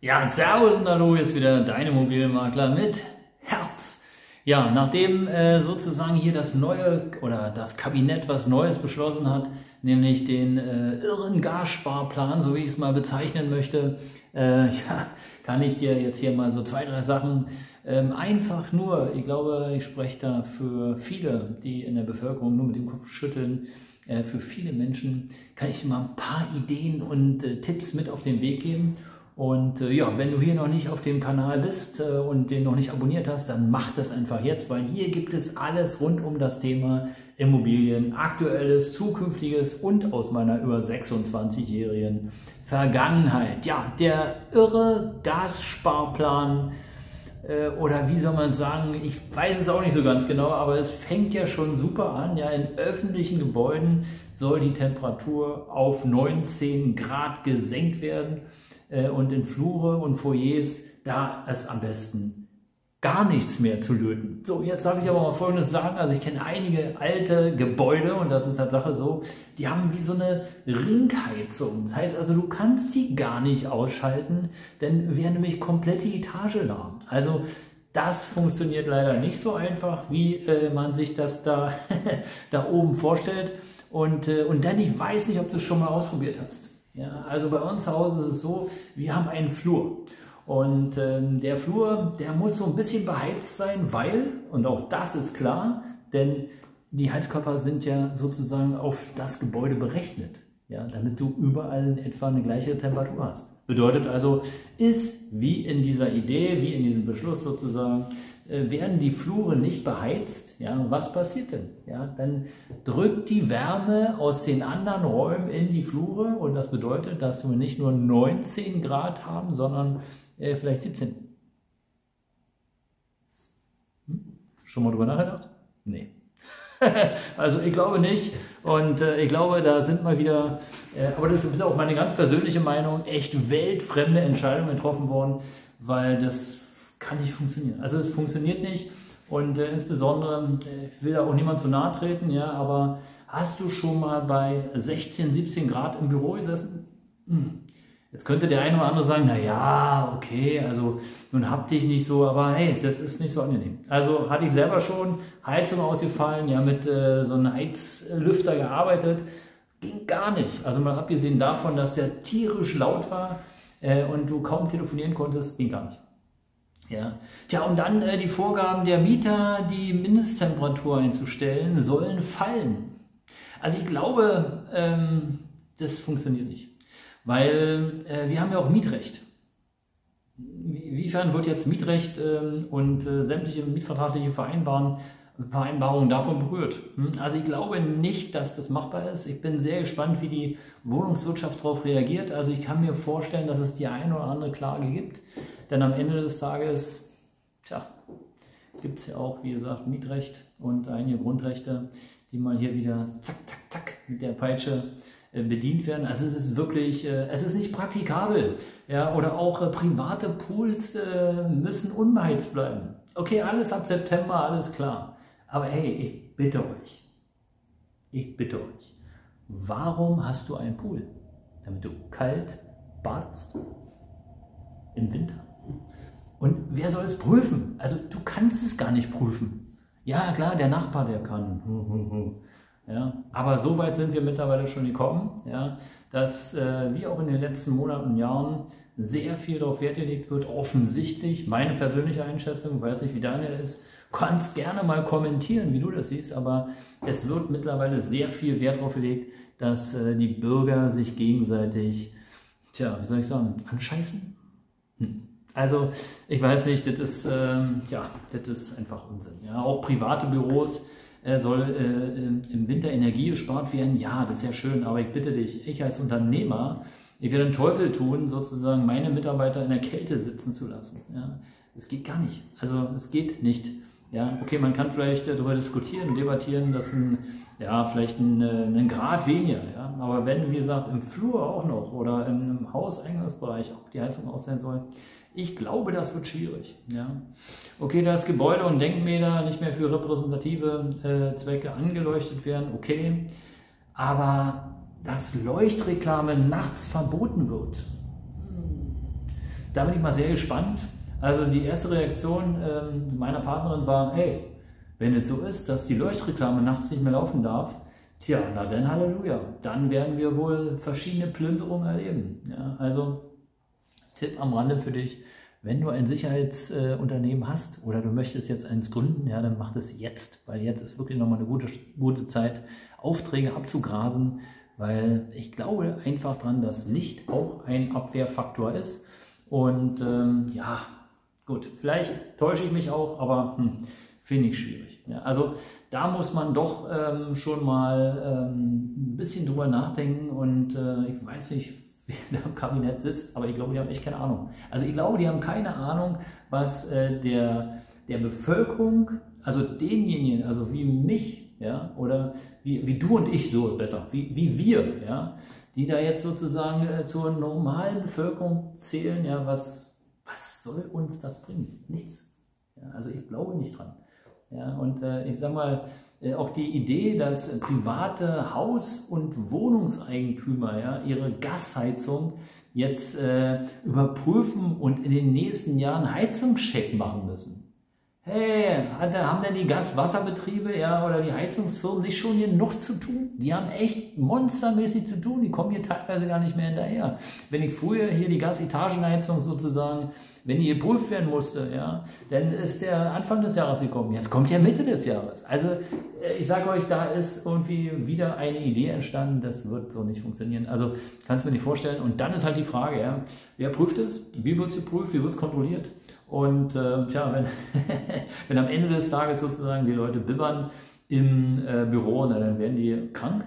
Ja, Servus und Hallo, jetzt wieder deine Immobilienmakler mit Herz. Ja, nachdem äh, sozusagen hier das neue oder das Kabinett was Neues beschlossen hat, nämlich den äh, irren Gassparplan, so wie ich es mal bezeichnen möchte, äh, ja, kann ich dir jetzt hier mal so zwei, drei Sachen ähm, einfach nur, ich glaube, ich spreche da für viele, die in der Bevölkerung nur mit dem Kopf schütteln, äh, für viele Menschen kann ich dir mal ein paar Ideen und äh, Tipps mit auf den Weg geben und äh, ja, wenn du hier noch nicht auf dem Kanal bist äh, und den noch nicht abonniert hast, dann mach das einfach jetzt, weil hier gibt es alles rund um das Thema Immobilien, aktuelles, zukünftiges und aus meiner über 26-jährigen Vergangenheit. Ja, der irre Gassparplan äh, oder wie soll man sagen, ich weiß es auch nicht so ganz genau, aber es fängt ja schon super an. Ja, in öffentlichen Gebäuden soll die Temperatur auf 19 Grad gesenkt werden äh, und in Flure und Foyers, da ist am besten gar nichts mehr zu löten. So, jetzt darf ich aber mal Folgendes sagen. Also ich kenne einige alte Gebäude und das ist Tatsache so, die haben wie so eine Ringheizung. Das heißt also, du kannst sie gar nicht ausschalten, denn wäre nämlich komplette Etage lahm. Also das funktioniert leider nicht so einfach, wie äh, man sich das da, da oben vorstellt. Und, äh, und dann, ich weiß nicht, ob du es schon mal ausprobiert hast. Ja, also bei uns zu Hause ist es so, wir haben einen Flur. Und ähm, der Flur, der muss so ein bisschen beheizt sein, weil, und auch das ist klar, denn die Heizkörper sind ja sozusagen auf das Gebäude berechnet, ja, damit du überall in etwa eine gleiche Temperatur hast. Bedeutet also, ist wie in dieser Idee, wie in diesem Beschluss sozusagen, werden die Flure nicht beheizt, ja, was passiert denn? Ja, dann drückt die Wärme aus den anderen Räumen in die Flure und das bedeutet, dass wir nicht nur 19 Grad haben, sondern äh, vielleicht 17. Hm? Schon mal drüber nachgedacht? Nee. also ich glaube nicht und äh, ich glaube, da sind mal wieder, äh, aber das ist auch meine ganz persönliche Meinung, echt weltfremde Entscheidungen getroffen worden, weil das kann nicht funktionieren. Also es funktioniert nicht und äh, insbesondere, äh, ich will da auch niemand zu nahe treten, ja, aber hast du schon mal bei 16, 17 Grad im Büro gesessen? Hm. Jetzt könnte der eine oder andere sagen, na ja, okay, also nun hab dich nicht so, aber hey, das ist nicht so angenehm. Also hatte ich selber schon Heizung ausgefallen, ja mit äh, so einem Heizlüfter gearbeitet, ging gar nicht. Also mal abgesehen davon, dass der tierisch laut war äh, und du kaum telefonieren konntest, ging gar nicht. Ja. Tja, und dann äh, die Vorgaben der Mieter, die Mindesttemperatur einzustellen, sollen fallen. Also ich glaube, ähm, das funktioniert nicht. Weil äh, wir haben ja auch Mietrecht. Inwiefern wird jetzt Mietrecht ähm, und äh, sämtliche mietvertragliche Vereinbarungen, Vereinbarungen davon berührt? Hm? Also ich glaube nicht, dass das machbar ist. Ich bin sehr gespannt, wie die Wohnungswirtschaft darauf reagiert. Also ich kann mir vorstellen, dass es die eine oder andere Klage gibt. Denn am Ende des Tages, tja, gibt es ja auch, wie gesagt, Mietrecht und einige Grundrechte, die mal hier wieder zack, zack, zack mit der Peitsche äh, bedient werden. Also es ist wirklich, äh, es ist nicht praktikabel. Ja, oder auch äh, private Pools müssen unbeheizt bleiben. Okay, alles ab September, alles klar. Aber hey, ich bitte euch, ich bitte euch, warum hast du einen Pool? Damit du kalt badest? Im Winter? Und wer soll es prüfen? Also du kannst es gar nicht prüfen. Ja, klar, der Nachbar, der kann. Ja, aber so weit sind wir mittlerweile schon gekommen, ja, dass äh, wie auch in den letzten Monaten und Jahren sehr viel darauf Wert gelegt wird, offensichtlich, meine persönliche Einschätzung, weiß nicht, wie deine ist, kannst gerne mal kommentieren, wie du das siehst, aber es wird mittlerweile sehr viel Wert darauf gelegt, dass äh, die Bürger sich gegenseitig, tja, wie soll ich sagen, anscheißen? Hm. Also, ich weiß nicht, das ist, ähm, ja, das ist einfach Unsinn. Ja, auch private Büros äh, soll äh, im Winter Energie gespart werden. Ja, das ist ja schön, aber ich bitte dich, ich als Unternehmer, ich werde den Teufel tun, sozusagen meine Mitarbeiter in der Kälte sitzen zu lassen. Ja, es geht gar nicht. Also, es geht nicht. Ja, okay, man kann vielleicht darüber diskutieren, debattieren, dass ein, ja, vielleicht ein, äh, ein Grad weniger, ja, aber wenn, wie gesagt, im Flur auch noch oder im Hauseingangsbereich auch die Heizung aus sein soll, ich glaube, das wird schwierig. Ja. Okay, dass Gebäude und Denkmäler nicht mehr für repräsentative äh, Zwecke angeleuchtet werden, okay. Aber dass Leuchtreklame nachts verboten wird, da bin ich mal sehr gespannt. Also die erste Reaktion ähm, meiner Partnerin war, hey, wenn es so ist, dass die Leuchtreklame nachts nicht mehr laufen darf, tja, na dann Halleluja, dann werden wir wohl verschiedene Plünderungen erleben. Ja, also Tipp am Rande für dich, wenn du ein Sicherheitsunternehmen äh, hast oder du möchtest jetzt eins gründen, ja, dann mach das jetzt, weil jetzt ist wirklich nochmal eine gute, gute Zeit, Aufträge abzugrasen, weil ich glaube einfach dran, dass Licht auch ein Abwehrfaktor ist. Und ähm, ja, gut, vielleicht täusche ich mich auch, aber hm, finde ich schwierig. Ja, also da muss man doch ähm, schon mal ähm, ein bisschen drüber nachdenken und äh, ich weiß nicht, wer da im Kabinett sitzt, aber ich glaube, die haben echt keine Ahnung. Also ich glaube, die haben keine Ahnung, was äh, der, der Bevölkerung, also denjenigen, also wie mich, ja, oder wie, wie du und ich so besser, wie, wie wir, ja, die da jetzt sozusagen äh, zur normalen Bevölkerung zählen, ja, was, was soll uns das bringen? Nichts. Ja, also ich glaube nicht dran. Ja, und äh, ich sag mal, auch die Idee, dass private Haus- und Wohnungseigentümer ja, ihre Gasheizung jetzt äh, überprüfen und in den nächsten Jahren Heizungscheck machen müssen. Hey, haben denn die Gas-Wasserbetriebe ja, oder die Heizungsfirmen nicht schon genug zu tun? Die haben echt monstermäßig zu tun. Die kommen hier teilweise gar nicht mehr hinterher. Wenn ich früher hier die Gasetagenheizung sozusagen wenn die geprüft werden musste, ja, dann ist der Anfang des Jahres gekommen. Jetzt kommt ja Mitte des Jahres. Also äh, ich sage euch, da ist irgendwie wieder eine Idee entstanden, das wird so nicht funktionieren. Also kannst du mir nicht vorstellen. Und dann ist halt die Frage, ja, wer prüft es? Wie wird es geprüft? Wie wird es kontrolliert? Und äh, tja, wenn, wenn am Ende des Tages sozusagen die Leute bibbern im äh, Büro, na, dann werden die krank.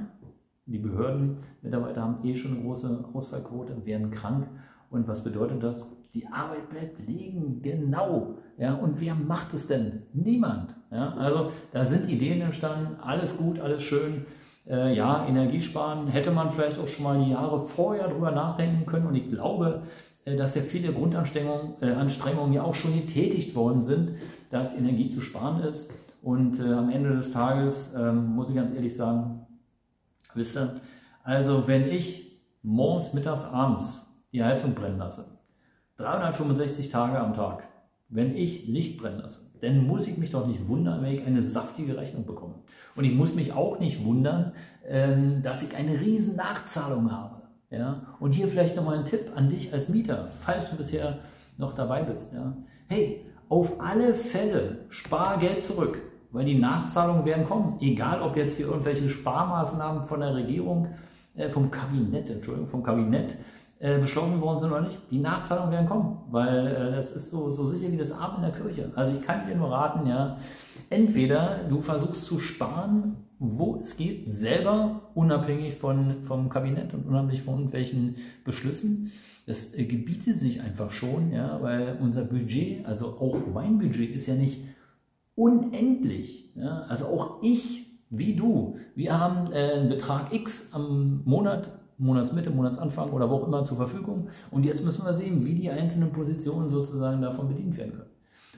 Die Behörden, Mitarbeiter haben eh schon eine große Ausfallquote, werden krank. Und was bedeutet das? Die Arbeit bleibt liegen, genau. Ja, und wer macht es denn? Niemand. Ja, also da sind Ideen entstanden, alles gut, alles schön. Äh, ja, Energiesparen hätte man vielleicht auch schon mal die Jahre vorher drüber nachdenken können. Und ich glaube, dass ja viele Grundanstrengungen äh, Anstrengungen ja auch schon getätigt worden sind, dass Energie zu sparen ist. Und äh, am Ende des Tages ähm, muss ich ganz ehrlich sagen, wisst ihr, also wenn ich morgens, mittags, abends die Heizung brennen lasse, 365 Tage am Tag, wenn ich Licht brennen lasse, dann muss ich mich doch nicht wundern, wenn ich eine saftige Rechnung bekomme. Und ich muss mich auch nicht wundern, ähm, dass ich eine riesen Nachzahlung habe. Ja? Und hier vielleicht nochmal ein Tipp an dich als Mieter, falls du bisher noch dabei bist. Ja? Hey, auf alle Fälle spar Geld zurück, weil die Nachzahlungen werden kommen. Egal, ob jetzt hier irgendwelche Sparmaßnahmen von der Regierung, äh, vom Kabinett, Entschuldigung, vom Kabinett äh, beschlossen worden sind oder nicht, die Nachzahlungen werden kommen, weil äh, das ist so, so sicher wie das Abend in der Kirche. Also ich kann dir nur raten, ja, entweder du versuchst zu sparen, wo es geht, selber, unabhängig von, vom Kabinett und unabhängig von irgendwelchen Beschlüssen. Das äh, gebietet sich einfach schon, ja, weil unser Budget, also auch mein Budget ist ja nicht unendlich. Ja, also auch ich, wie du, wir haben äh, einen Betrag X am Monat Monatsmitte, Monatsanfang oder wo auch immer zur Verfügung. Und jetzt müssen wir sehen, wie die einzelnen Positionen sozusagen davon bedient werden können.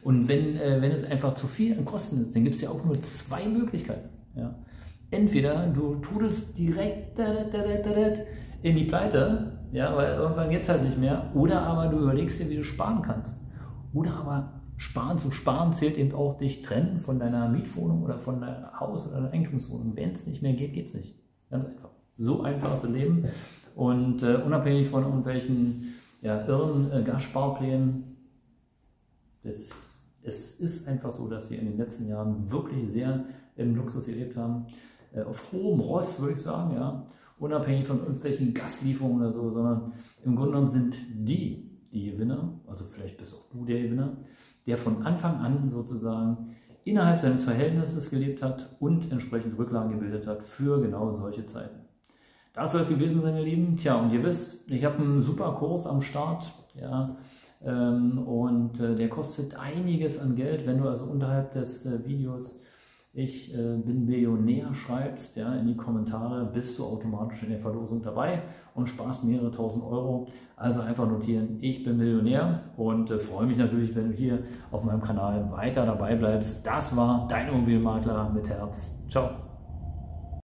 Und wenn, äh, wenn es einfach zu viel an Kosten ist, dann gibt es ja auch nur zwei Möglichkeiten. Ja. Entweder du tudelst direkt in die Pleite, ja, weil irgendwann geht es halt nicht mehr, oder aber du überlegst dir, wie du sparen kannst. Oder aber sparen zu sparen zählt eben auch dich trennen von deiner Mietwohnung oder von deinem Haus oder deiner Eigentumswohnung. Wenn es nicht mehr geht, geht es nicht. Ganz einfach. So einfach das Leben. Und äh, unabhängig von irgendwelchen ja, irren äh, Gassparplänen, das, es ist einfach so, dass wir in den letzten Jahren wirklich sehr im Luxus gelebt haben. Äh, auf hohem Ross, würde ich sagen, ja. Unabhängig von irgendwelchen Gaslieferungen oder so, sondern im Grunde genommen sind die die Gewinner, also vielleicht bist auch du der Gewinner, der von Anfang an sozusagen innerhalb seines Verhältnisses gelebt hat und entsprechend Rücklagen gebildet hat für genau solche Zeiten. Das soll es gewesen sein, ihr Lieben. Tja, und ihr wisst, ich habe einen super Kurs am Start. Ja, ähm, und äh, der kostet einiges an Geld. Wenn du also unterhalb des äh, Videos ich äh, bin Millionär schreibst, ja, in die Kommentare, bist du automatisch in der Verlosung dabei und sparst mehrere tausend Euro. Also einfach notieren, ich bin Millionär und äh, freue mich natürlich, wenn du hier auf meinem Kanal weiter dabei bleibst. Das war dein Immobilienmakler mit Herz. Ciao.